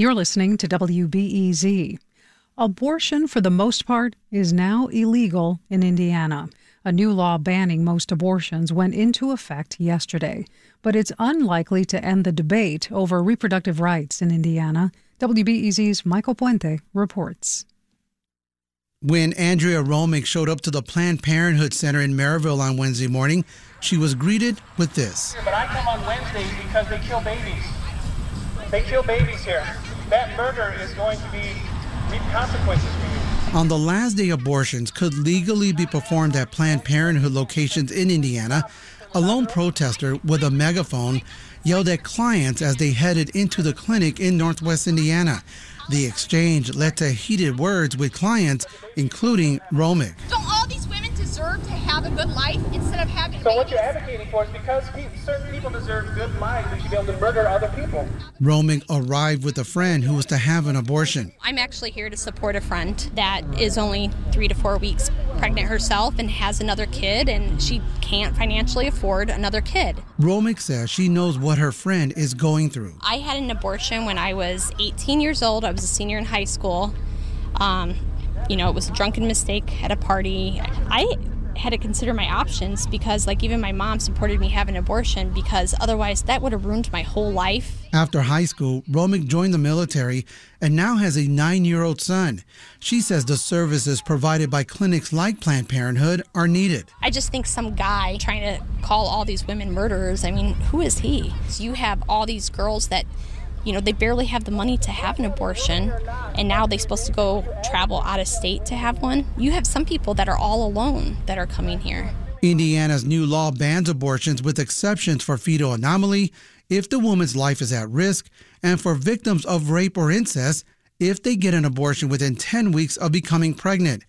You're listening to WBEZ. Abortion, for the most part, is now illegal in Indiana. A new law banning most abortions went into effect yesterday, but it's unlikely to end the debate over reproductive rights in Indiana. WBEZ's Michael Puente reports. When Andrea Romick showed up to the Planned Parenthood Center in Merrillville on Wednesday morning, she was greeted with this. But I come on Wednesdays because they kill babies. They kill babies here. That murder is going to be reap consequences for you. On the last day, abortions could legally be performed at Planned Parenthood locations in Indiana. A lone protester with a megaphone yelled at clients as they headed into the clinic in Northwest Indiana. The exchange led to heated words with clients, including Romick. Don't all these women deserve to have a good life instead of having So babies? what you're advocating for is because pe- certain people deserve good lives, they should be able to murder other people. Romick arrived with a friend who was to have an abortion. I'm actually here to support a friend that is only three to four weeks pregnant herself and has another kid, and she can't financially afford another kid. Romick says she knows what her friend is going through. I had an abortion when I was 18 years old. I was a senior in high school. Um, you know, it was a drunken mistake at a party. I had to consider my options because, like, even my mom supported me having an abortion because otherwise that would have ruined my whole life. After high school, Romick joined the military and now has a nine year old son. She says the services provided by clinics like Planned Parenthood are needed. I just think some guy trying to call all these women murderers, I mean, who is he? So you have all these girls that, you know, they barely have the money to have an abortion, and now they're supposed to go travel out of state to have one. You have some people that are all alone that are coming here. Indiana's new law bans abortions with exceptions for fetal anomaly if the woman's life is at risk and for victims of rape or incest if they get an abortion within 10 weeks of becoming pregnant.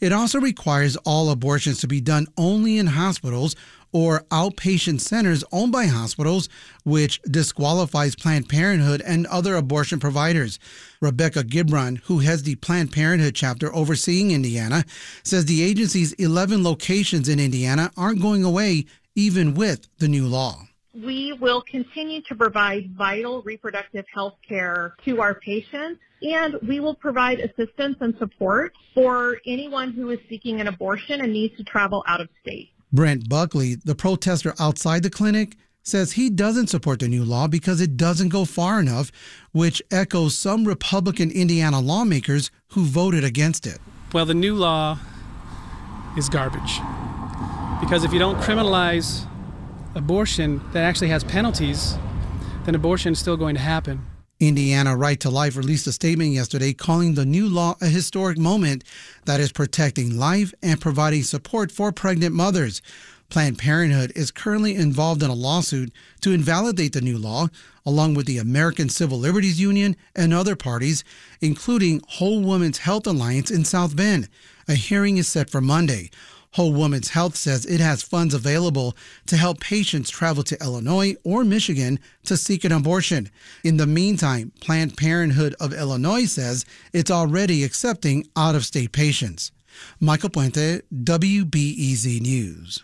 It also requires all abortions to be done only in hospitals or outpatient centers owned by hospitals, which disqualifies Planned Parenthood and other abortion providers. Rebecca Gibron, who heads the Planned Parenthood chapter overseeing Indiana, says the agency's 11 locations in Indiana aren't going away even with the new law. We will continue to provide vital reproductive health care to our patients and we will provide assistance and support for anyone who is seeking an abortion and needs to travel out of state. Brent Buckley, the protester outside the clinic, says he doesn't support the new law because it doesn't go far enough, which echoes some Republican Indiana lawmakers who voted against it. Well, the new law is garbage. Because if you don't criminalize abortion that actually has penalties, then abortion is still going to happen. Indiana Right to Life released a statement yesterday calling the new law a historic moment that is protecting life and providing support for pregnant mothers. Planned Parenthood is currently involved in a lawsuit to invalidate the new law, along with the American Civil Liberties Union and other parties, including Whole Woman's Health Alliance in South Bend. A hearing is set for Monday. Whole Woman's Health says it has funds available to help patients travel to Illinois or Michigan to seek an abortion. In the meantime, Planned Parenthood of Illinois says it's already accepting out of state patients. Michael Puente, WBEZ News.